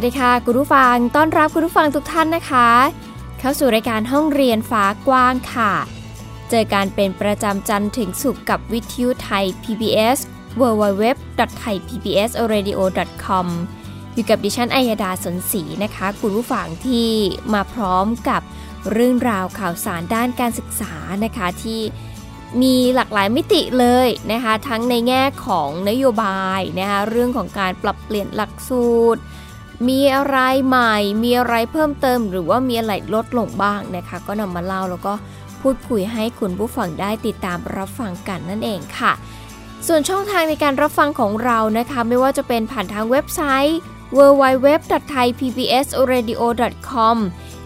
วัสดีค่ะคุณผู้ฟังต้อนรับคุณผู้ฟังทุกท่านนะคะ เข้าสู่รายการห้องเรียนฟ้ากว้างค่ะ เจอการเป็นประจำจันทร์ถึงศุกร์กับวิทยุไทย PBS www.thaipbsradio.com อยู่กับดิฉันอัยดาสนศรีนะคะ คุณผู้ฟังที่มาพร้อมกับเรื่องราวข่าวสารด้านการศึกษานะคะที่มีหลากหลายมิติเลยนะคะ ทั้งในแง่ของนโยบายนะคะเรื่องของการปรับเปลี่ยนหลักสูตร มีอะไรใหม่ มีอะไรเพิ่มเติม หรือว่ามีอะไรลดลงบ้างนะคะ ก็นำมาเล่าแล้วก็พูดคุยให้คุณผู้ฟังได้ติดตามรับฟังกันนั่นเองค่ะ ส่วนช่องทางในการรับฟังของเรานะคะ ไม่ว่าจะเป็นผ่านทางเว็บไซต์ www.thaipbsradio.com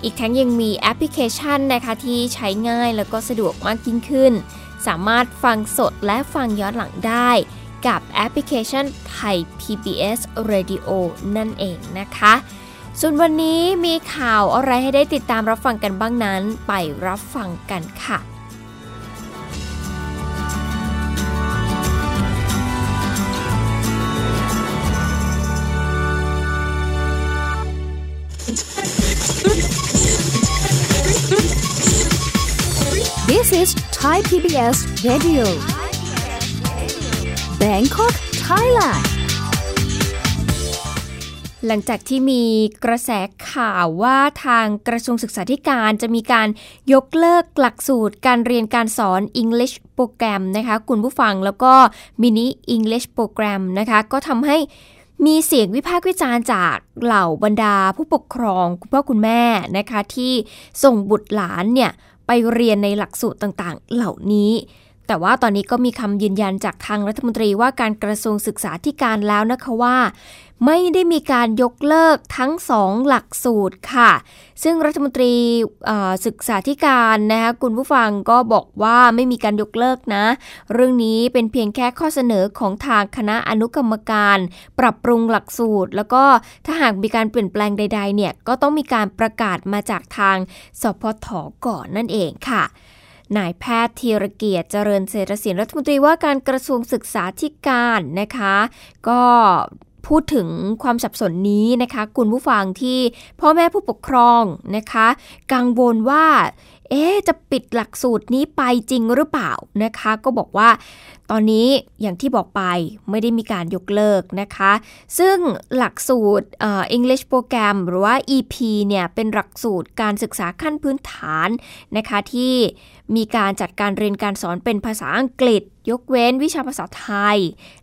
อีกทั้งยังมีแอปพลิเคชันนะคะที่ใช้ง่ายแล้วก็สะดวกมากยิ่งขึ้น สามารถฟังสดและฟังย้อนหลังได้ กับแอปพลิเคชันไทย PBS Radio นั่นเองนะคะ ส่วนวันนี้มีข่าวอะไรให้ได้ติดตามรับฟังกันบ้างนั้น ไปรับฟังกันค่ะ This is Thai PBS Radio Bangkok Thailand หลังจากที่มีกระแสข่าวว่าทางกระทรวงศึกษาธิการจะมีการยกเลิกหลักสูตรการเรียนการสอน English โปรแกรมนะคะคุณผู้ฟังแล้วก็ Mini English โปรแกรมนะคะก็ทำให้มีเสียงวิพากษ์วิจารณ์จากเหล่าบรรดาผู้ปกครองคุณพ่อคุณแม่นะคะที่ส่งบุตรหลานเนี่ยไปเรียนในหลักสูตรต่างๆ เหล่านี้ แต่ว่าตอนนี้ก็มีคำยืนยันจากทางรัฐมนตรีว่าการกระทรวงศึกษาธิการแล้วนะคะว่า ไม่ได้มีการยกเลิกทั้งสองหลักสูตรค่ะ ซึ่งรัฐมนตรีศึกษาธิการนะคะคุณผู้ฟังก็บอกว่าไม่มีการยกเลิกนะ เรื่องนี้เป็นเพียงแค่ข้อเสนอของทางคณะอนุกรรมการ ปรับปรุงหลักสูตร แล้วก็ถ้าหากมีการเปลี่ยนแปลงใด ๆ เนี่ยก็ต้องมีการประกาศมาจากทางสพทก่อนนั่นเองค่ะ นายแพทย์ธีรเกียรติเจริญเศรษฐศิลป์รัฐมนตรีว่าการกระทรวงศึกษาธิการนะคะ ก็พูดถึงความสับสนนี้นะคะ คุณผู้ฟังที่พ่อแม่ผู้ปกครองนะคะ กังวลว่า เอ๊จะปิดหลักสูตรนี้ไปจริงหรือเปล่านะคะ ก็บอกว่าตอนนี้อย่างที่บอกไปไม่ได้มีการยกเลิกนะคะ ซึ่งหลักสูตร English Program หรือว่า EP เนี่ยเป็นหลักสูตรการศึกษาขั้นพื้นฐานนะคะที่ มีการจัดการเรียนการสอนเป็นภาษาอังกฤษ ยกเว้นวิชาภาษาไทย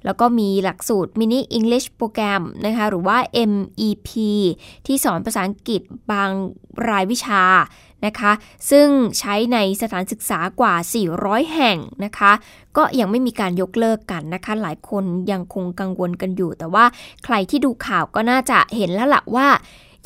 แล้วก็มีหลักสูตร Mini English Program นะคะหรือว่า MEP ที่สอนภาษาอังกฤษบางรายวิชานะคะ ซึ่งใช้ในสถานศึกษากว่า 400 แห่งนะคะ ก็ยังไม่มีการยกเลิกกันนะคะ หลายคนยังคงกังวลกันอยู่ แต่ว่าใครที่ดูข่าวก็น่าจะเห็นแล้วละว่า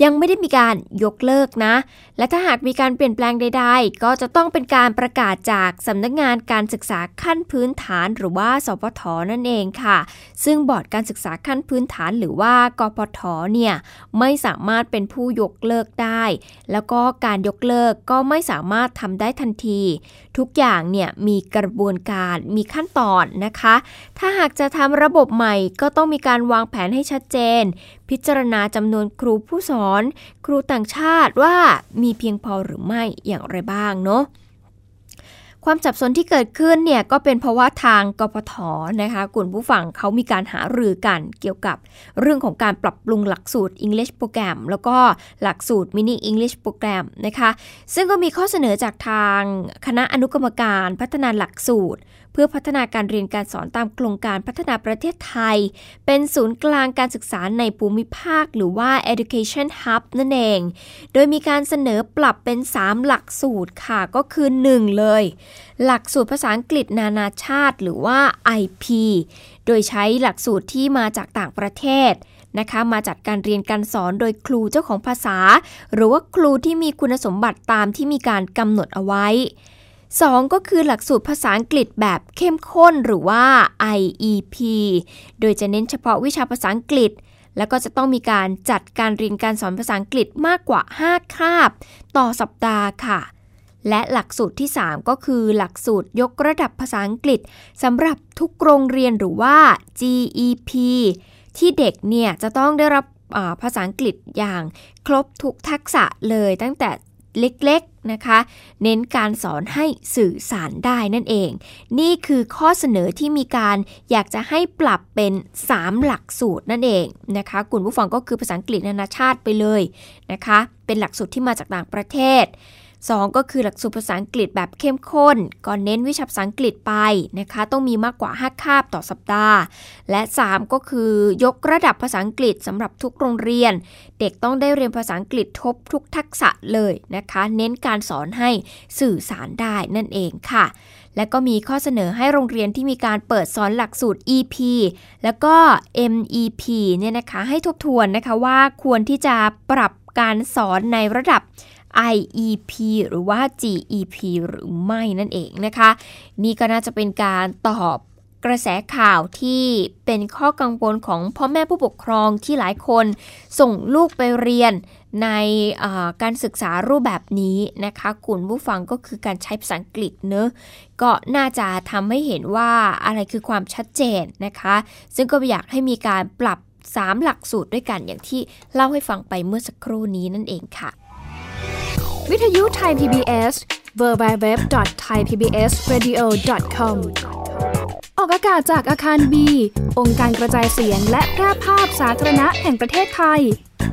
ยังไม่ได้มีการยกเลิกนะ และถ้าหากมีการเปลี่ยนแปลงใด ๆ ก็จะต้องเป็นการประกาศจากสำนักงงานการศึกษาขั้นพื้นฐาน หรือว่า สพทนั่นเองค่ะ ซึ่งบอร์ดการศึกษาขั้นพื้นฐานหรือว่ากพทเนี่ยไม่สามารถเป็นผู้ยกเลิกได้ แล้วก็การยกเลิกก็ไม่สามารถทำได้ทันที ทุกอย่างเนี่ยมีกระบวนการมีขั้นตอนนะคะ ถ้าหากจะทำระบบใหม่ก็ต้องมีการวางแผนให้ชัดเจน พิจารณาจำนวนครูผู้สอน ครูต่างชาติว่ามีเพียงพอหรือไม่อย่างไรบ้างเนาะ ความจับสนที่เกิดขึ้นเนี่ยก็เป็นเพราะว่าทางกพทนะคะกลุ่มผู้ฟังเขามีการหารือกันเกี่ยวกับเรื่องของการปรับปรุงหลักสูตร English โปรแกรมแล้วก็หลักสูตร Mini English โปรแกรมนะคะ ซึ่งก็มีข้อเสนอจากทางคณะอนุกรรมการพัฒนาหลักสูตร เพื่อพัฒนาการเรียนการสอนตามโครงการพัฒนาประเทศไทย เป็นศูนย์กลางการศึกษาในภูมิภาค หรือว่า education hub นั่นเอง โดยมีการเสนอปรับเป็น 3 หลักสูตรค่ะก็คือ 1 เลย หลักสูตรภาษาอังกฤษนานาชาติหรือว่า IP โดยใช้หลักสูตรที่มาจากต่างประเทศนะคะมาจัดการเรียนการสอนโดยครูเจ้าของภาษา หรือว่าครูที่มีคุณสมบัติตามที่มีการกำหนดเอาไว้ 2 ก็คือหลักสูตรภาษาอังกฤษแบบเข้มข้นหรือว่า IEP โดยจะเน้นเฉพาะวิชาภาษาอังกฤษ แล้วก็จะต้องมีการจัดการเรียนการสอนภาษาอังกฤษมากกว่า 5 คาบ ต่อสัปดาห์ค่ะ และหลักสูตรที่ 3 ก็คือหลักสูตรยกระดับภาษาอังกฤษสำหรับทุกโรงเรียนหรือว่า GEP ที่เด็กเนี่ยจะต้องได้รับภาษาอังกฤษอย่างครบทุกทักษะเลยตั้งแต่ เล็กๆนะคะ เน้นการสอนให้สื่อสารได้นั่นเอง นี่คือข้อเสนอที่มีการอยากจะให้ปรับเป็น 3 หลักสูตรนั่นเองนะคะกลุ่มผู้ฟังก็คือภาษาอังกฤษนานาชาติไปเลยนะคะ เป็นหลักสูตรที่มาจากต่างประเทศ 2 ก็คือหลักสูตรภาษาอังกฤษแบบเข้มข้น ก็เน้นวิชาภาษาอังกฤษไปนะคะ ต้องมีมากกว่า 5 คาบต่อสัปดาห์ และ 3 ก็คือยกระดับภาษาอังกฤษสำหรับทุกโรงเรียน เด็กต้องได้เรียนภาษาอังกฤษทบทุกทักษะเลยนะคะ เน้นการสอนให้สื่อสารได้นั่นเองค่ะ และก็มีข้อเสนอให้โรงเรียนที่มีการเปิดสอนหลักสูตร EP แล้วก็ MEP เนี่ยนะคะให้ทบทวนนะคะว่าควรที่จะปรับการสอนในระดับ IEP หรือว่า GEP หรือไม่นั่นเองนะคะ นี่ก็น่าจะเป็นการตอบกระแสข่าวที่เป็นข้อกังวลของพ่อแม่ผู้ปกครองที่หลายคนส่งลูกไปเรียนในการศึกษารูปแบบนี้นะคะคุณผู้ฟังก็คือการใช้ภาษาอังกฤษเนอะก็น่าจะทำให้เห็นว่าอะไรคือความชัดเจนนะคะ ซึ่งก็อยากให้มีการปรับ 3 หลักสูตรด้วยกันอย่างที่เล่าให้ฟังไปเมื่อสักครู่นี้นั่นเองค่ะ วิทยุไทย PBS www.thaipbsradio.com ออกอากาศจากอาคารบี องค์การกระจายเสียงและแพร่ภาพสาธารณะแห่งประเทศไทย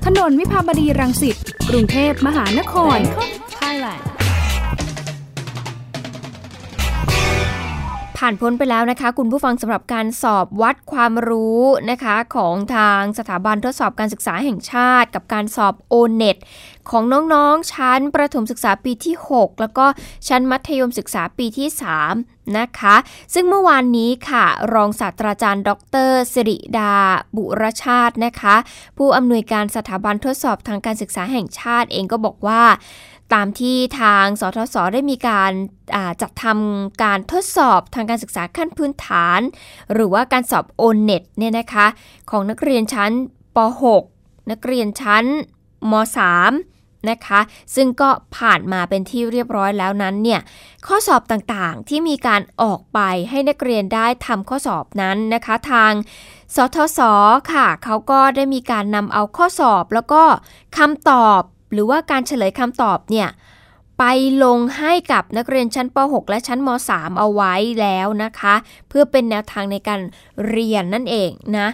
ถนนวิภาวดีรังสิต กรุงเทพมหานคร Thailand ผ่านพ้นไปแล้วนะคะ คุณผู้ฟังสำหรับการสอบวัดความรู้นะคะของทางสถาบันทดสอบการศึกษาแห่งชาติ กับการสอบ o n e t ของน้องๆ ชั้นประถมศึกษาปีที่ 6 แล้วก็ชั้นมัธยมศึกษาปีที่ 3 นะคะ ซึ่งเมื่อวานนี้ค่ะ รองศาสตราจารย์ ดรสิริดา บุรชาตินะคะ ผู้อำนวยการสถาบันทดสอบทางการศึกษาแห่งชาติเองก็บอกว่า ตามที่ทางสทศได้มีการจัดทำการทดสอบทางการศึกษาขั้นพื้นฐาน หรือว่าการสอบ o n e t เนี่ยนะคะของนักเรียนชั้นป .6 นักเรียนชั้นม .3 นะคะซึ่งก็ผ่านมาเป็นที่เรียบร้อยแล้วนั้นเนี่ยข้อสอบต่างๆที่มีการออกไปให้นักเรียนได้ทำข้อสอบนั้นนะคะทางสทศค่ะเขาก็ได้มีการนำเอาข้อสอบแล้วก็คำตอบ หรือว่าการเฉลยคำตอบเนี่ยไปลงให้กับนักเรียนชั้นป .6 และชั้นม .3 เอาไว้แล้วนะคะ เพื่อเป็นแนวทางในการเรียนนั่นเองนะ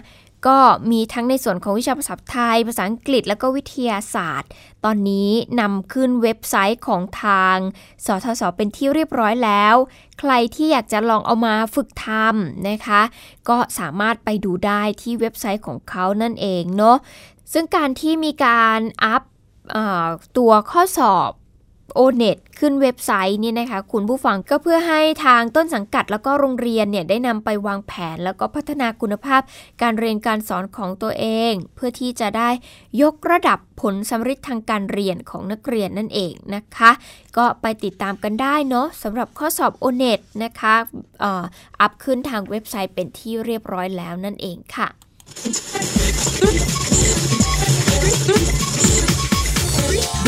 ก็มีทั้งในส่วนของวิชาภาษาไทย ภาษาอังกฤษ และก็วิทยาศาสตร์ ตอนนี้นำขึ้นเว็บไซต์ของทาง สทศเป็นที่เรียบร้อยแล้ว ใครที่อยากจะลองเอามาฝึกทำนะคะ ก็สามารถไปดูได้ที่เว็บไซต์ของเขานั่นเองเนาะ ซึ่งการที่มีการอัพ ตัวข้อสอบโอเน็ตขึ้นเว็บไซต์นี่นะคะ คุณผู้ฟังก็เพื่อให้ทางต้นสังกัดแล้วก็โรงเรียนเนี่ยได้นำไปวางแผนแล้วก็พัฒนาคุณภาพการเรียนการสอนของตัวเอง เพื่อที่จะได้ยกระดับผลสำเร็จทางการเรียนของนักเรียนนั่นเองนะคะ ก็ไปติดตามกันได้เนาะสำหรับข้อสอบโอเน็ตนะคะอัพขึ้นทางเว็บไซต์เป็นที่เรียบร้อยแล้วนั่นเองค่ะ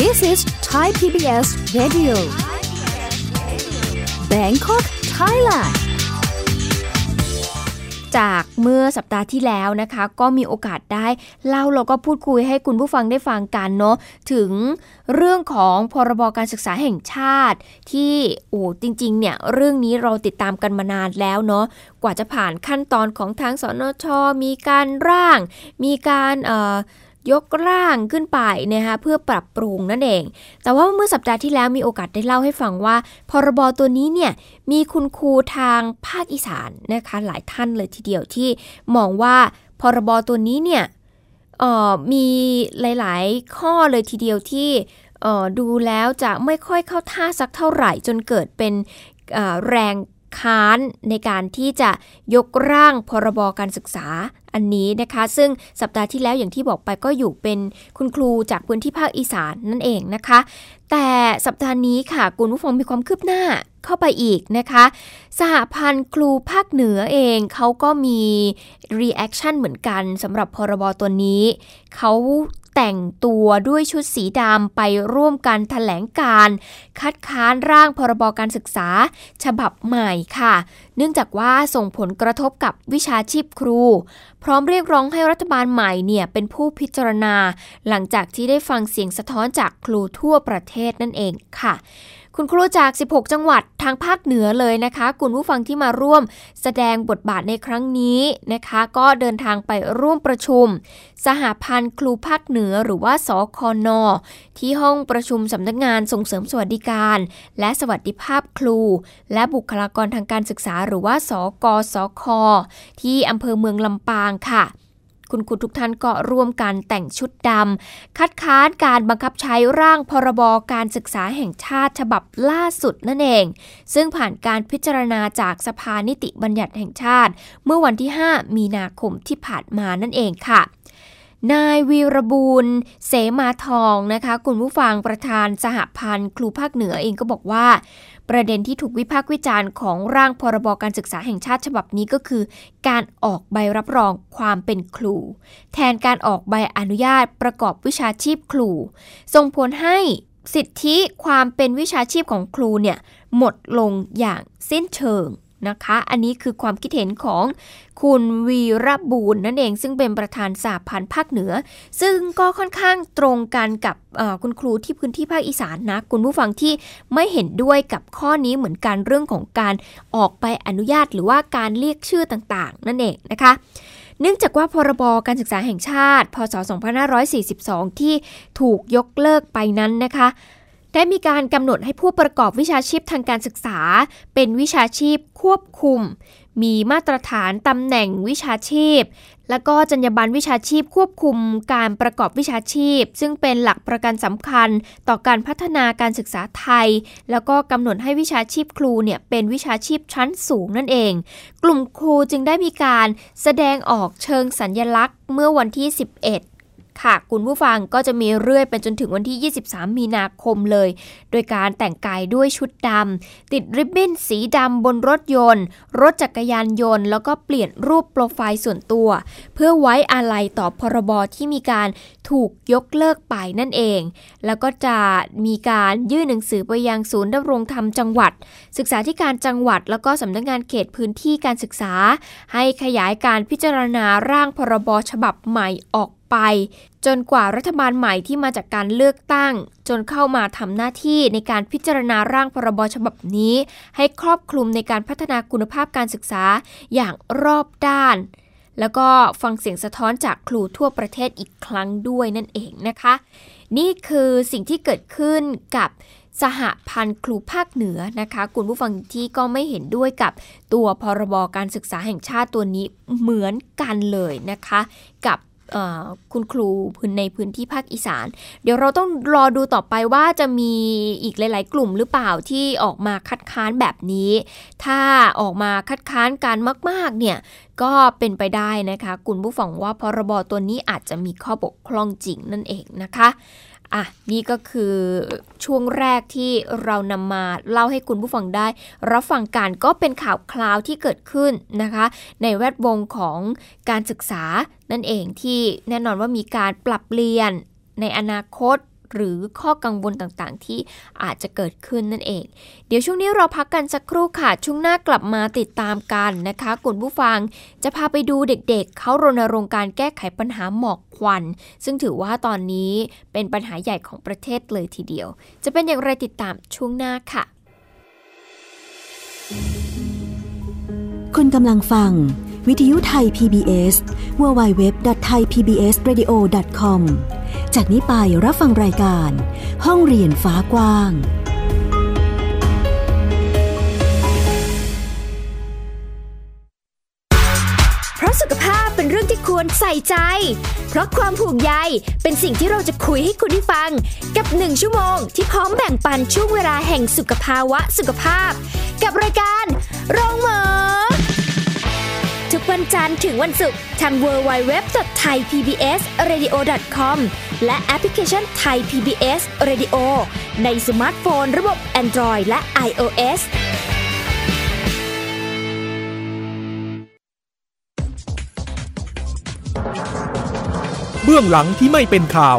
This is Thai PBS Radio Bangkok Thailand จากเมื่อสัปดาห์ที่แล้วนะคะ ก็มีโอกาสได้เล่าแล้วก็พูดคุยให้คุณผู้ฟังได้ฟังกันเนาะถึงเรื่องของพรบการศึกษาแห่งชาติ ที่โอ้จริง ๆ เนี่ย เรื่องนี้เราติดตามกันมานานแล้วเนาะกว่าจะผ่านขั้นตอนของทางสนชมีการร่าง มีการเอ่อ ยกร่างขึ้นไปนะคะเพื่อปรับปรุงนั่นเอง แต่ว่าเมื่อสัปดาห์ที่แล้วมีโอกาสได้เล่าให้ฟังว่า พรบตัวนี้เนี่ยมีคุณครูทางภาคอีสานนะคะหลายท่านเลยทีเดียวที่มองว่าพรบตัวนี้เนี่ยมีหลาย ๆ ข้อเลยทีเดียวที่ดูแล้วจะไม่ค่อยเข้าท่าสักเท่าไหร่จนเกิดเป็นแรงค้านในการที่จะยกร่างพรบการศึกษา อันนี้นะคะ ซึ่งสัปดาห์ที่แล้วอย่างที่บอกไปก็อยู่เป็นคุณครูจากพื้นที่ภาคอีสานนั่นเองนะคะ แต่สัปดาห์นี้ค่ะคุณผู้ฟังมีความคืบหน้าเข้าไปอีกนะคะ สหพันธ์ครูภาคเหนือเองเขาก็มี reaction เหมือนกันสำหรับพรบตัวนี้ เขา แต่งตัวด้วยชุดสีดำไปร่วมกันแถลงการณ์ คัดค้านร่างพรบการศึกษา ฉบับใหม่ค่ะ เนื่องจากว่าส่งผลกระทบกับวิชาชีพครู พร้อมเรียกร้องให้รัฐบาลใหม่เนี่ยเป็นผู้พิจารณา หลังจากที่ได้ฟังเสียงสะท้อนจากครูทั่วประเทศนั่นเองค่ะ คุณครูจาก 16 จังหวัดทางภาคเหนือเลยนะคะ คุณผู้ฟังที่มาร่วมแสดงบทบาทในครั้งนี้นะคะ ก็เดินทางไปร่วมประชุม สหพันธ์ครูภาคเหนือหรือว่าสคอนอที่ห้องประชุมสำนักงานส่งเสริมสวัสดิการ และสวัสดิภาพครู และบุคลากรทางการศึกษา หรือว่าสกสคที่อำเภอเมืองลำปางค่ะ คุณครูทุกท่านก็ร่วมกันแต่งชุดดำคัดค้านการบังคับใช้ร่างพรบการศึกษาแห่งชาติฉบับล่าสุดนั่นเอง ซึ่งผ่านการพิจารณาจากสภานิติบัญญัติแห่งชาติ เมื่อวันที่ 5 มีนาคมที่ผ่านมานั่นเองค่ะนายวีรบูลเสมาทองนะคะคุณผู้ฟังประธานสหพันธ์ครูภาคเหนือเองก็บอกว่า ประเด็นที่ถูกวิพากษ์วิจารณ์ของร่างพรบการศึกษาแห่งชาติฉบับนี้ก็คือ การออกใบรับรองความเป็นครู แทนการออกใบอนุญาตประกอบวิชาชีพครู ส่งผลให้สิทธิความเป็นวิชาชีพของครูเนี่ยหมดลงอย่างสิ้นเชิง นะคะ อันนี้คือความคิดเห็นของคุณวีรบูรณ์นั่นเองซึ่งเป็นประธานสาพันธ์ภาคเหนือ ซึ่งก็ค่อนข้างตรงกันกับคุณครูที่พื้นที่ภาคอีสานนะ คุณผู้ฟังที่ไม่เห็นด้วยกับข้อนี้เหมือนกันเรื่องของการออกไปอนุญาตหรือว่าการเรียกชื่อต่างๆ นั่นเองนะคะเนื่องจากว่าพรบการศึกษาแห่งชาติ พศ 2542 ที่ถูกยกเลิกไปนั้นนะคะ ได้มีการกำหนดให้ผู้ประกอบวิชาชีพทางการศึกษา เป็นวิชาชีพควบคุม มีมาตรฐานตำแหน่งวิชาชีพ และก็จรรยาบรรณวิชาชีพควบคุมการประกอบวิชาชีพ ซึ่งเป็นหลักประกันสำคัญต่อการพัฒนาการศึกษาไทย แล้วก็กำหนดให้วิชาชีพครูเนี่ยเป็นวิชาชีพชั้นสูงนั่นเอง กลุ่มครูจึงได้มีการแสดงออกเชิงสัญญลักษณ์เมื่อวันที่ 11 ค่ะ คุณผู้ฟังก็จะมีเรื่อยไปจนถึงวันที่ 23 มีนาคมเลย โดยการแต่งกายด้วยชุดดำติดริบบิ้นสีดำบนรถยนต์ รถจักรยานยนต์ แล้วก็เปลี่ยนรูปโปรไฟล์ส่วนตัว เพื่อไว้อาลัยต่อพรบที่มีการถูกยกเลิกไปนั่นเอง แล้วก็จะมีการยื่นหนังสือไปยังศูนย์ดำรงธรรมจังหวัด ศึกษาธิการจังหวัด แล้วก็สำนักงงานเขตพื้นที่การศึกษา ให้ขยายการพิจารณาร่างพรบฉบับใหม่ออก ไป จนกว่ารัฐบาลใหม่ที่มาจากการเลือกตั้ง จนเข้ามาทำหน้าที่ในการพิจารณาร่างพรบฉบับนี้ ให้ครอบคลุมในการพัฒนาคุณภาพการศึกษาอย่างรอบด้าน แล้วก็ฟังเสียงสะท้อนจากครูทั่วประเทศอีกครั้งด้วยนั่นเองนะคะ นี่คือสิ่งที่เกิดขึ้นกับสหพันธ์ครูภาคเหนือนะคะ คุณผู้ฟังที่ก็ไม่เห็นด้วยกับตัวพรบการศึกษาแห่งชาติตัวนี้เหมือนกันเลยนะคะ กับ คุณครูพื้นในพื้นที่ภาคอีสาน เดี๋ยวเราต้องรอดูต่อไปว่าจะมีอีกหลาย ๆ กลุ่มหรือเปล่าที่ออกมาคัดค้านแบบนี้ ถ้าออกมาคัดค้านการมาก ๆ เนี่ยก็เป็นไปได้นะคะ คุณผู้ฟังว่าพรบตัวนี้อาจจะมีข้อบกพร่องจริงนั่นเองนะคะ อะนี่ก็คือช่วงแรกที่เรานำมาเล่าให้คุณผู้ฟังได้ รับฟังกันก็เป็นข่าวคราวที่เกิดขึ้นนะคะ ในแวดวงของการศึกษานั่นเองที่แน่นอนว่ามีการปรับเปลี่ยนในอนาคต หรือข้อกังวลต่างๆ ที่อาจจะเกิดขึ้นนั่นเอง เดี๋ยวช่วงนี้เราพักกันสักครู่ค่ะ ช่วงหน้ากลับมาติดตามกันนะคะคุณผู้ฟัง จะพาไปดูเด็กๆ เขารณรงค์การแก้ไขปัญหาหมอกควัน ซึ่งถือว่าตอนนี้เป็นปัญหาใหญ่ของประเทศเลยทีเดียว จะเป็นอย่างไรติดตามช่วงหน้าค่ะ คุณกำลังฟังวิทยุไทย PBS www.thaipbsradio.com จากนี้ไปรับฟังรายการ ห้องเรียนฟ้ากว้าง เพราะสุขภาพเป็นเรื่องที่ควรใส่ใจ เพราะความห่วงใยเป็นสิ่งที่เราจะคุยให้คุณได้ฟัง กับหนึ่งชั่วโมงที่พร้อมแบ่งปันช่วงเวลาแห่งสุขภาวะสุขภาพ กับรายการโรงหมอ ทุกวันจันทร์ถึงวันศุกร์ทาง www.thaipbsradio.com และแอปพลิเคชัน Thai PBS Radio ในสมาร์ทโฟน ระบบ Android และ iOS เบื้องหลังที่ไม่เป็นข่าว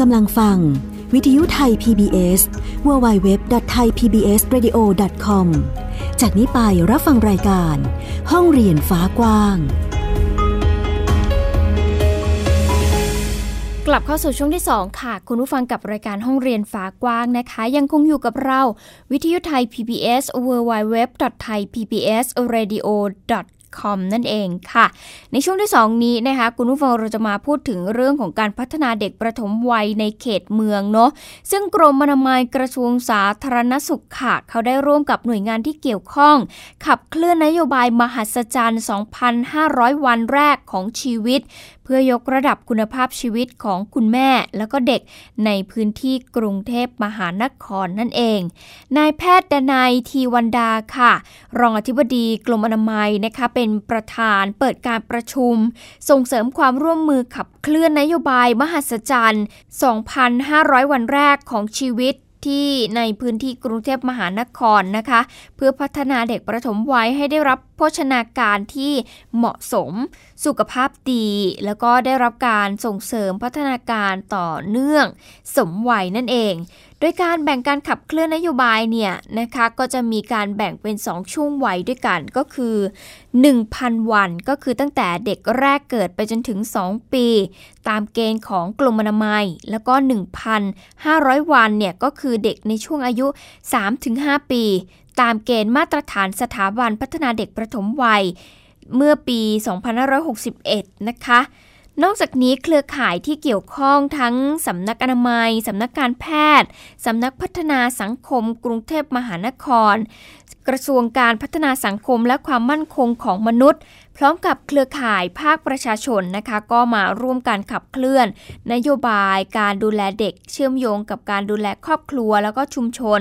กำลังฟัง วิทยุไทย PBS www.thaipbsradio.com จากนี้ไปรับฟังรายการ ห้องเรียนฟ้ากว้าง กลับเข้าสู่ช่วงที่ 2 ค่ะ คุณผู้ฟังกับรายการห้องเรียนฟ้ากว้างนะคะ ยังคงอยู่กับเรา วิทยุไทย PBS www.thaipbsradio .com นั่นเองค่ะ ในช่วงที่ 2 นี้นะคะคุณผู้ฟังเราจะมาพูดถึงเรื่องของการพัฒนาเด็กประถมวัยในเขตเมืองเนาะซึ่งกรมอนามัยกระทรวงสาธารณสุขค่ะ เขาได้ร่วมกับหน่วยงานที่เกี่ยวข้อง ขับเคลื่อนนโยบายมหัศจรรย์ 2,500 วันแรกของชีวิต เพื่อยกระดับคุณภาพชีวิตของคุณแม่แล้วก็เด็กในพื้นที่กรุงเทพมหานครนั่นเอง นายแพทย์ดนายทีวันดาค่ะ รองอธิบดีกรมอนามัยนะคะเป็นประธานเปิดการประชุม ส่งเสริมความร่วมมือขับเคลื่อนนโยบายมหัศจรรย์ 2,500 วันแรกของชีวิตที่ในพื้นที่กรุงเทพมหานครนะคะ เพื่อพัฒนาเด็กประถมวัยให้ได้รับโภชนาการที่เหมาะสม สุขภาพดี แล้วก็ได้รับการส่งเสริมพัฒนาการต่อเนื่อง สมวัยนั่นเอง โดยการแบ่งการขับเคลื่อนนโยบายเนี่ยนะคะก็จะมีการแบ่งเป็น 2 ช่วงวัยด้วยกันก็คือ 1,000 วันก็คือตั้งแต่เด็กแรกเกิดไปจนถึง 2 ปี ตามเกณฑ์ของกรมอนามัย แล้วก็ 1,500 วันเนี่ยก็คือเด็กในช่วงอายุ 3-5 ปี ตามเกณฑ์มาตรฐานสถาบันพัฒนาเด็กประถมวัย เมื่อปี 2561 นะคะ นอกจากนี้เครือข่ายที่เกี่ยวข้องทั้งสำนักอนามัย สำนักการแพทย์ สำนักพัฒนาสังคม กรุงเทพมหานคร กระทรวงการพัฒนาสังคมและความมั่นคงของมนุษย์ พร้อมกับเครือข่ายภาคประชาชนนะคะ ก็มาร่วมการขับเคลื่อน นโยบาย การดูแลเด็ก เชื่อมโยงกับการดูแลครอบครัวแล้วก็ชุมชน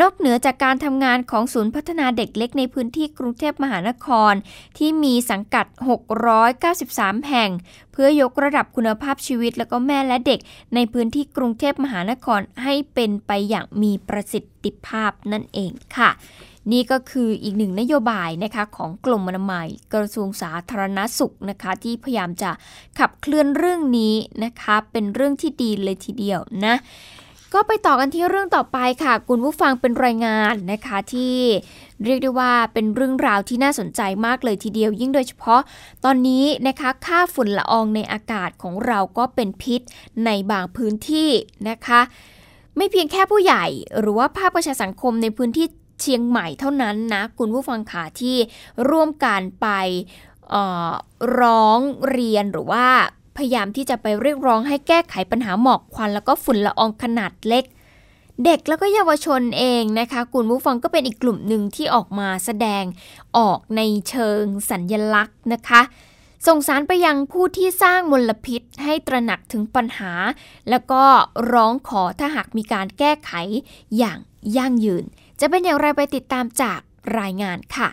นอกเหนือจากการทำงานของศูนย์พัฒนาเด็กเล็กในพื้นที่กรุงเทพมหานคร ที่มีสังกัด 693 แห่ง เพื่อยกระดับคุณภาพชีวิตแล้วก็แม่และเด็กในพื้นที่กรุงเทพมหานครให้เป็นไปอย่างมีประสิทธิภาพนั่นเองค่ะนี่ก็คืออีกหนึ่งนโยบายนะคะของกรมอนามัยกระทรวงสาธารณสุขนะคะที่พยายามจะขับเคลื่อนเรื่องนี้นะคะเป็นเรื่องที่ดีเลยทีเดียวนะ ก็ไปต่อกันที่เรื่องต่อไปค่ะ คุณผู้ฟังเป็นรายงานนะคะที่เรียกได้ว่าเป็นเรื่องราวที่น่าสนใจมากเลยทีเดียว ยิ่งโดยเฉพาะตอนนี้นะคะค่าฝุ่นละอองในอากาศของเราก็เป็นพิษในบางพื้นที่นะคะ ไม่เพียงแค่ผู้ใหญ่ หรือว่าภาคประชาสังคมในพื้นที่เชียงใหม่เท่านั้นนะ คุณผู้ฟังขาที่ร่วมกันไปร้องเรียนหรือว่า พยายามที่จะไปเรียกร้องให้แก้ไขปัญหาหมอกควันแล้วก็ฝุ่นละอองขนาดเล็ก เด็กแล้วก็เยาวชนเองนะคะคุณผู้ฟังก็เป็นอีกกลุ่มหนึ่งที่ออกมาแสดงออกในเชิงสัญญลักษณ์นะคะส่งสารไปยังผู้ที่สร้างมลพิษให้ตระหนักถึงปัญหา แล้วก็ร้องขอถ้าหากมีการแก้ไขอย่างยั่งยืน จะเป็นอย่างไรไปติดตามจากรายงานค่ะ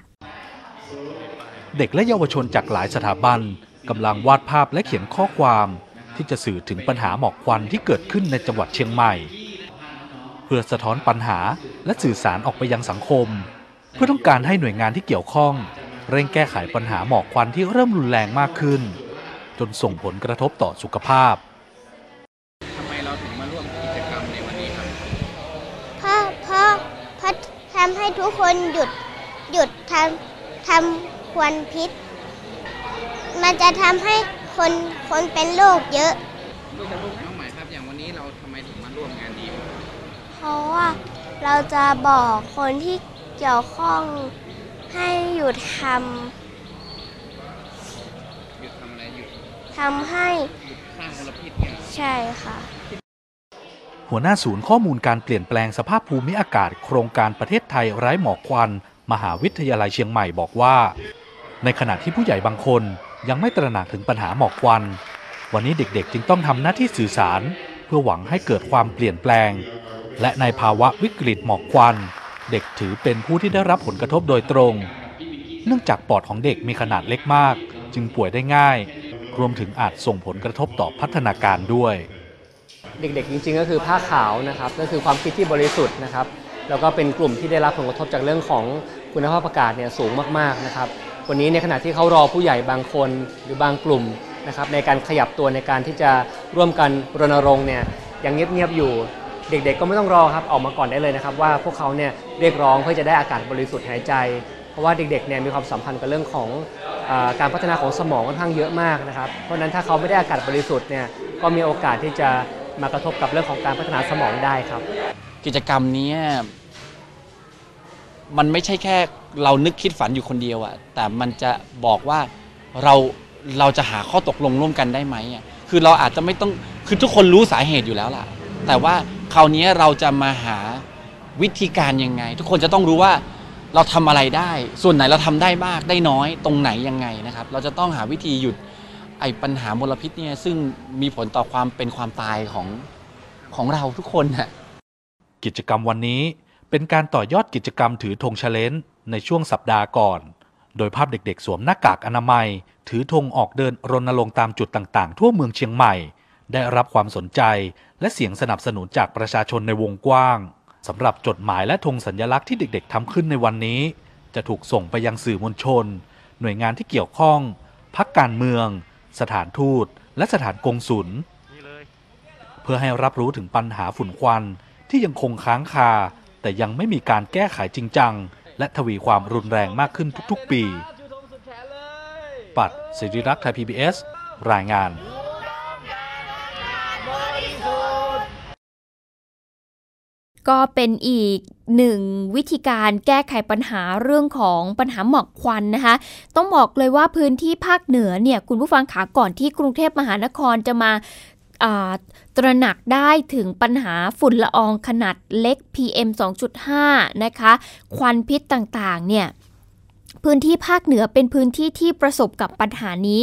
เด็กและเยาวชนจากหลายสถาบัน กำลังวาดภาพและเขียนข้อความที่จะสื่อถึงปัญหาหมอกควันที่เกิดขึ้นในจังหวัดเชียงใหม่ เพื่อสะท้อนปัญหาและสื่อสารออกไปยังสังคม เพื่อต้องการให้หน่วยงานที่เกี่ยวข้อง เร่งแก้ไขปัญหาหมอกควันที่เริ่มรุนแรงมากขึ้น จนส่งผลกระทบต่อสุขภาพทำไมเราถึงมาร่วมกิจกรรมในวันนี้ครับเพราะเพราะเพราะทำให้ทุกคนหยุดหยุดทำทำควันพิษ มันจะทำให้คนคนเป็นโรคเยอะ น้องใหม่ครับอย่างวันนี้เราทำไมถึงมาร่วมงานนี้เพราะว่าเราจะบอกคนที่เกี่ยวข้องให้หยุดทหยุดทำอะไรหยุดำทำให้หยุดสร้างมลพิษเนี่ย ใช่ค่ะ หัวหน้าศูนย์ข้อมูลการเปลี่ยนแปลงสภาพภูมิอากาศ โครงการประเทศไทยไร้หมอกควัน มหาวิทยาลัยเชียงใหม่บอกว่า ในขณะที่ผู้ใหญ่บางคน ยังไม่ตระหนักถึงปัญหาหมอกควัน วันนี้เด็กๆ จึงต้องทำหน้าที่สื่อสาร เพื่อหวังให้เกิดความเปลี่ยนแปลง และในภาวะวิกฤตหมอกควัน เด็กถือเป็นผู้ที่ได้รับผลกระทบโดยตรง เนื่องจากปอดของเด็กมีขนาดเล็กมาก จึงป่วยได้ง่าย รวมถึงอาจส่งผลกระทบต่อพัฒนาการด้วย เด็กๆ จริง ๆ ก็คือผ้าขาวนะครับนั่นคือความคิดที่บริสุทธิ์นะครับแล้วก็เป็นกลุ่มที่ได้รับผลกระทบจากเรื่องของคุณภาพอากาศเนี่ยสูงมากๆนะครับ วันนี้ในขณะที่เขารอผู้ใหญ่บางคนหรือบางกลุ่มนะครับในการขยับตัวในการที่จะร่วมกันรณรงค์เนี่ยยังเงียบๆอยู่ เด็กๆ ก็ไม่ต้องรอครับออกมาก่อนได้เลยนะครับ ว่าพวกเขาเนี่ยเรียกร้องเพื่อจะได้อากาศบริสุทธิ์หายใจ เพราะว่าเด็กๆเนี่ยมีความสัมพันธ์กับเรื่องของอการพัฒนาของสมองค่อนข้างเยอะมากนะครับ เพราะนั้นถ้าเขาไม่ได้อากาศบริสุทธิ์เนี่ยก็มีโอกาสที่จะมากระทบกับเรื่องของการพัฒนาสมองได้ครับ กิจกรรมนี้มันไม่ใช่แค่ เรานึกคิดฝันอยู่คนเดียวอะแต่มันจะบอกว่าเราเราจะหาข้อตกลงร่วมกันได้ไหมอะคือเราอาจจะไม่ต้องคือทุกคนรู้สาเหตุอยู่แล้วล่ะ แต่ว่าคราวนี้เราจะมาหาวิธีการยังไง ทุกคนจะต้องรู้ว่าเราทำอะไรได้ ส่วนไหนเราทำได้มากได้น้อยตรงไหนยังไงนะครับ เราจะต้องหาวิธีหยุดไอ้ปัญหามลพิษเนี่ยซึ่งมีผลต่อความเป็นความตายของของเราทุกคนนะกิจกรรมวันนี้เป็นการต่อยอดกิจกรรมถือธงชเลน ในช่วงสัปดาห์ก่อน โดยภาพเด็กๆ สวมหน้ากากอนามัย ถือธงออกเดินรณรงค์ตามจุดต่างๆ ทั่วเมืองเชียงใหม่ ได้รับความสนใจ และเสียงสนับสนุนจากประชาชนในวงกว้างสำหรับจดหมายและธงสัญลักษณ์ที่เด็กๆทำขึ้นในวันนี้ จะถูกส่งไปยังสื่อมวลชน หน่วยงานที่เกี่ยวข้องพักการเมือง สถานทูต และสถานกงศุลเพื่อให้รับรู้ถึงปัญหาฝุ่นควันที่ยังคงค้างคา แต่ยังไม่มีการแก้ไขจริงจัง และทวีความรุนแรงมากขึ้นทุกๆปี ปัดสิริรักษ์ไทย PBS รายงานก็เป็นอีกหนึ่งวิธีการแก้ไขปัญหาเรื่องของปัญหาหมอกควันนะคะ ต้องบอกเลยว่าพื้นที่ภาคเหนือเนี่ยคุณผู้ฟังขาก่อนที่กรุงเทพมหานครจะมา ตระหนักได้ถึงปัญหาฝุ่นละอองขนาดเล็ก PM 2.5 นะคะ ควันพิษต่างๆ เนี่ย พื้นที่ภาคเหนือเป็นพื้นที่ที่ประสบกับปัญหานี้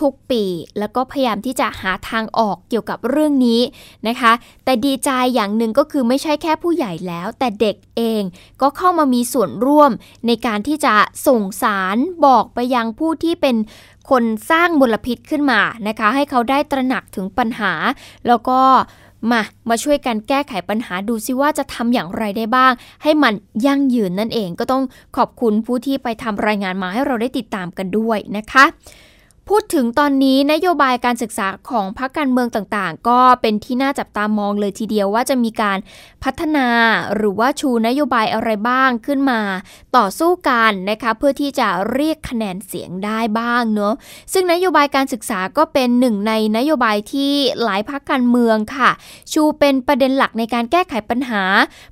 ทุกๆปี แล้วก็พยายามที่จะหาทางออกเกี่ยวกับเรื่องนี้นะคะ แต่ดีใจอย่างหนึ่งก็คือไม่ใช่แค่ผู้ใหญ่แล้ว แต่เด็กเองก็เข้ามามีส่วนร่วมในการที่จะส่งสารบอกไปยังผู้ที่เป็นคนสร้างมลพิษขึ้นมานะคะ ให้เขาได้ตระหนักถึงปัญหา แล้วก็ มามาช่วยกันแก้ไขปัญหาดูซิว่าจะทำอย่างไรได้บ้าง ให้มันยั่งยืนนั่นเองก็ต้องขอบคุณผู้ที่ไปทำรายงานมาให้เราได้ติดตามกันด้วยนะคะ พูดถึงตอนนี้นโยบายการศึกษาของพรรคการเมืองต่างๆ ก็เป็นที่น่าจับตามองเลยทีเดียวว่าจะมีการพัฒนาหรือว่าชูนโยบายอะไรบ้างขึ้นมา ต่อสู้กันนะคะเพื่อที่จะเรียกคะแนนเสียงได้บ้างเนาะซึ่งนโยบายการศึกษาก็เป็นหนึ่งในนโยบายที่หลายพรรคการเมืองค่ะ ชูเป็นประเด็นหลักในการแก้ไขปัญหา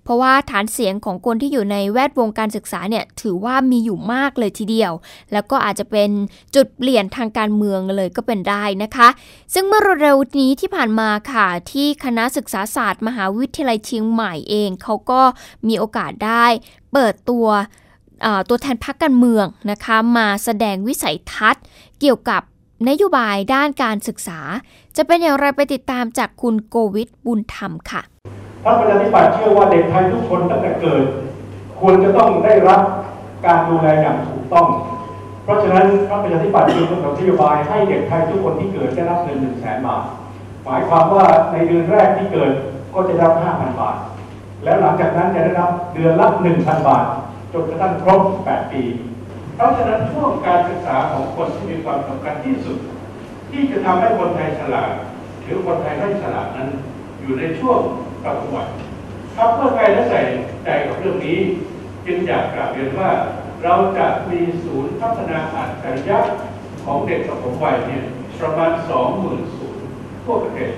เพราะว่าฐานเสียงของคนที่อยู่ในแวดวงการศึกษาเนี่ยถือว่ามีอยู่มากเลยทีเดียว แล้วก็อาจจะเป็นจุดเปลี่ยนทางการการเมืองเลยก็เป็นได้นะคะ ซึ่งเมื่อเร็วนี้ที่ผ่านมาค่ะ ที่คณะศึกษาศาสตร์ มหาวิทยาลัยเชียงใหม่เองเขาก็มีโอกาสได้เปิดตัวตัวแทนพรรคการเมืองนะคะมาแสดงวิสัยทัศน์ เกี่ยวกับนโยบายด้านการศึกษา จะเป็นอย่างไรไปติดตามจากคุณโกวิทบุญธรรมค่ะพรรคประชาธิปัตย์เชื่อว่าเด็กไทยทุกคนตั้งแต่เกิด ควรจะต้องได้รับการดูแลอย่างถูกต้อง เพราะฉะนั้นพรรคประชาธิปัตย์จึงกำหนดนโยบายให้เด็กไทยทุกคนที่เกิดได้รับเงินหนึ่งแสนบาท หมายความว่าในเดือนแรกที่เกิดก็จะได้รับห้าพันบาท แล้วหลังจากนั้นจะได้รับเดือนละหนึ่งพันบาท จนกระทั่งครบแปดปี เพราะฉะนั้นช่วงการศึกษาของคนที่มีความสำคัญที่สุด ที่จะทำให้คนไทยฉลาดหรือคนไทยไม่ฉลาดนั้น อยู่ในช่วงปฐมวัยถ้าเพื่อไทยและใส่ใจกับเรื่องนี้ จึงอยากกราบเรียนว่า เราจะมีศูนย์พัฒนาอัจฉริยะของเด็กปฐมวัยเนี่ยประมาณ 20,000ศูนย์ทั่วประเทศ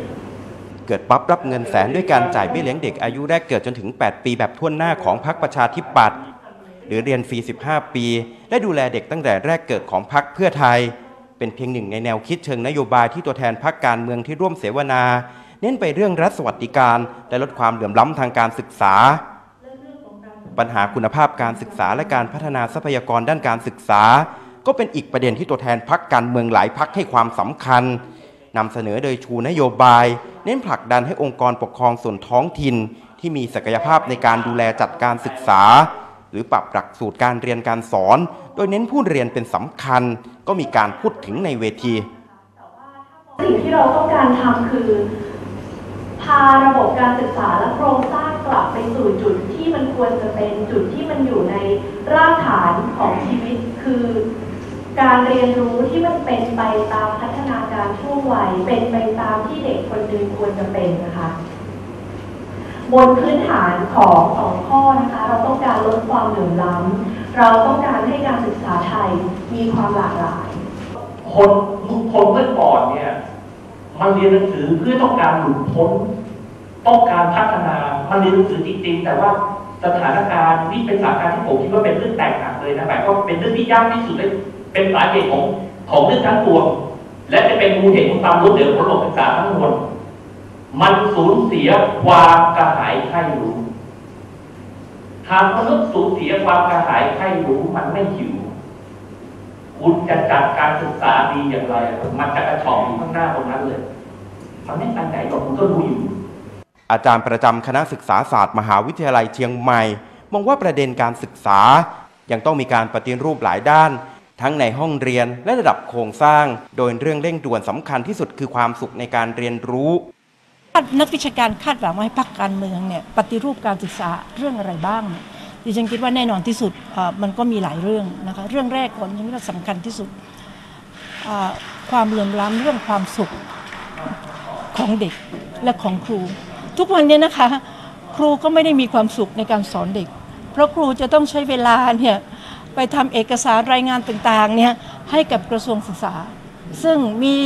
เกิดปั๊บรับเงินแสนด้วยการจ่ายเบี้ยเลี้ยงเด็กอายุแรกเกิดจนถึง 8 ปีแบบทั่วหน้าของพรรคประชาธิปัตย์หรือเรียนฟรี15 ปี และดูแลเด็กตั้งแต่แรกเกิดของพรรคเพื่อไทย เป็นเพียงหนึ่งในแนวคิดเชิงนโยบายที่ตัวแทนพรรคการเมืองที่ร่วมเสวนา เน้นไปเรื่องรัฐสวัสดิการและลดความเหลื่อมล้ำทางการศึกษา ปัญหาคุณภาพการศึกษาและการพัฒนาทรัพยากรด้านการศึกษา ก็เป็นอีกประเด็นที่ตัวแทนพรรคการเมืองหลายพรรคให้ความสำคัญนำเสนอโดยชูนโยบาย เน้นผลักดันให้องค์กรปกครองส่วนท้องถิ่น ที่มีศักยภาพในการดูแลจัดการศึกษา หรือปรับหลักสูตรการเรียนการสอน โดยเน้นผู้เรียนเป็นสำคัญ ก็มีการพูดถึงในเวทีสิ่งที่เราต้องการทำคือพาระบบการศึกษาและโครงสร้าง กลับไปสู่จุดที่มันควรจะเป็นจุดที่มันอยู่ในรากฐานของชีวิต คือการเรียนรู้ที่มันเป็นไปตามพัฒนาการช่วงวัยเป็นไปตามที่เด็กคนหนึ่งควรจะเป็นนะคะบนพื้นฐานของสองข้อนะคะ เราต้องการลดความเหลื่อมล้ำเราต้องการให้การศึกษาไทยมีความหลากหลาย คนคนเมื่อก่อนเนี่ยมันเรียนหนังสือเพื่อต้องการหลุดพ้น ต้องการพัฒนา มันเรียนหนังสือจริงๆ แต่ว่าสถานการณ์นี่เป็นสถานการณ์ที่ผมคิดว่าเป็นเรื่องแตกต่างเลยนะหมายก็เป็นเรื่องที่ยากที่สุดเลยเป็นสาเหตุของของเรื่องทั้งปวงและจะเป็นมูลเหตุของความล้มเหลวของระบบศึกษาทั้งมวลมันสูญเสียความกระหายใคร่รู้หากมนุษย์สูญเสียความกระหายใคร่รู้มันไม่หิวคุณจะจัดการศึกษาดีอย่างไร มันจะกระชอกอยู่ข้างหน้าตรงนั้นเลย มันไม่ไปไหนหรอกคุณก็รู้อยู่ อาจารย์ประจำคณะศึกษาศาสตร์ มหาวิทยาลัยเชียงใหม่ มองว่าประเด็นการศึกษา ยังต้องมีการปฏิรูปหลายด้าน ทั้งในห้องเรียนและระดับโครงสร้าง โดยเรื่องเร่งด่วนสำคัญที่สุดคือความสุขในการเรียนรู้นักวิชาการคาดหวังว่าให้พรรคการเมืองเนี่ยปฏิรูปการศึกษาเรื่องอะไรบ้างเนี่ยดิฉันคิดว่าแน่นอนที่สุดมันก็มีหลายเรื่องนะคะเรื่องแรกก่อนที่สำคัญที่สุดความเหลื่อมล้ำเรื่องความสุขของเด็กและของครู ทุกวันนี้นะคะ ครูก็ไม่ได้มีความสุขในการสอนเด็ก เพราะครูจะต้องใช้เวลาเนี่ยไปทำเอกสารรายงานต่างๆเนี่ยให้กับกระทรวงศึกษา ซึ่งมี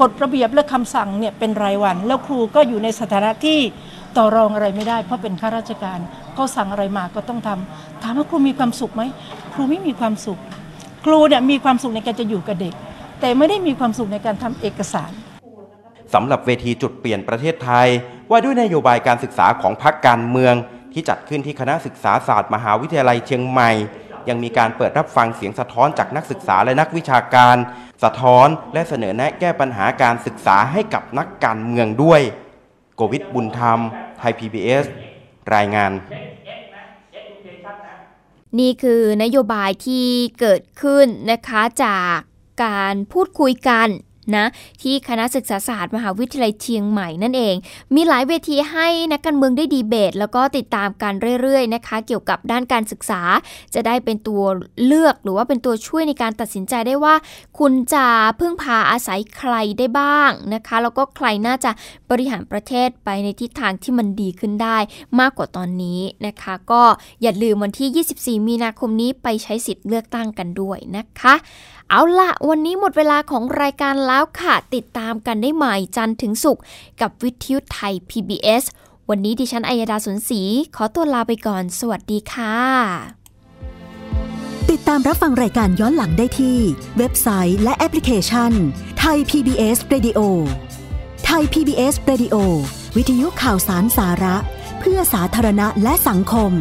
กฎระเบียบและคำสั่งเนี่ยเป็นรายวัน แล้วครูก็อยู่ในสถานะที่ต่อรองอะไรไม่ได้ เพราะเป็นข้าราชการเขาสั่งอะไรมาก็ต้องทำถามว่าครูมีความสุขไหมครูไม่มีความสุข ครูเนี่ยมีความสุขในการจะอยู่กับเด็ก แต่ไม่ได้มีความสุขในการทำเอกสารสำหรับเวทีจุดเปลี่ยนประเทศไทย ว่าด้วยนโยบายการศึกษาของพรรคการเมือง ที่จัดขึ้นที่คณะศึกษาศาสตร์มหาวิทยาลัยเชียงใหม่ ยังมีการเปิดรับฟังเสียงสะท้อนจากนักศึกษาและนักวิชาการ สะท้อนและเสนอแนะแก้ปัญหาการศึกษาให้กับนักการเมืองด้วย โกวิทบุญธรรม ไทย PBS รายงานนี่คือนโยบายที่เกิดขึ้นนะคะจากการพูดคุยกัน นะที่คณะศึกษาศาสตร์มหาวิทยาลัยเชียงใหม่นั่นเอง มีหลายเวทีให้นักการเมืองได้ดีเบต แล้วก็ติดตามกันเรื่อยๆนะคะ เกี่ยวกับด้านการศึกษา จะได้เป็นตัวเลือกหรือว่าเป็นตัวช่วยในการตัดสินใจได้ว่า คุณจะพึ่งพาอาศัยใครได้บ้างนะคะ แล้วก็ใครน่าจะบริหารประเทศไปในทิศทางที่มันดีขึ้นได้ มากกว่าตอนนี้นะคะ ก็อย่าลืมวันที่ 24 มีนาคมนี้ไปใช้สิทธิ์เลือกตั้งกันด้วยนะคะ เอาละวันนี้หมดเวลาของรายการแล้วค่ะ ติดตามกันได้ใหม่จันทร์ถึงศุกร์กับวิทยุไทย PBS วันนี้ดิฉันอัยดาสนศรีขอตัวลาไปก่อน สวัสดีค่ะ ติดตามรับฟังรายการย้อนหลังได้ที่ เว็บไซต์และแอปพลิเคชันไทย PBS Radio ไทย PBS Radio วิทยุข่าวสารสาระ เพื่อสาธารณะและสังคม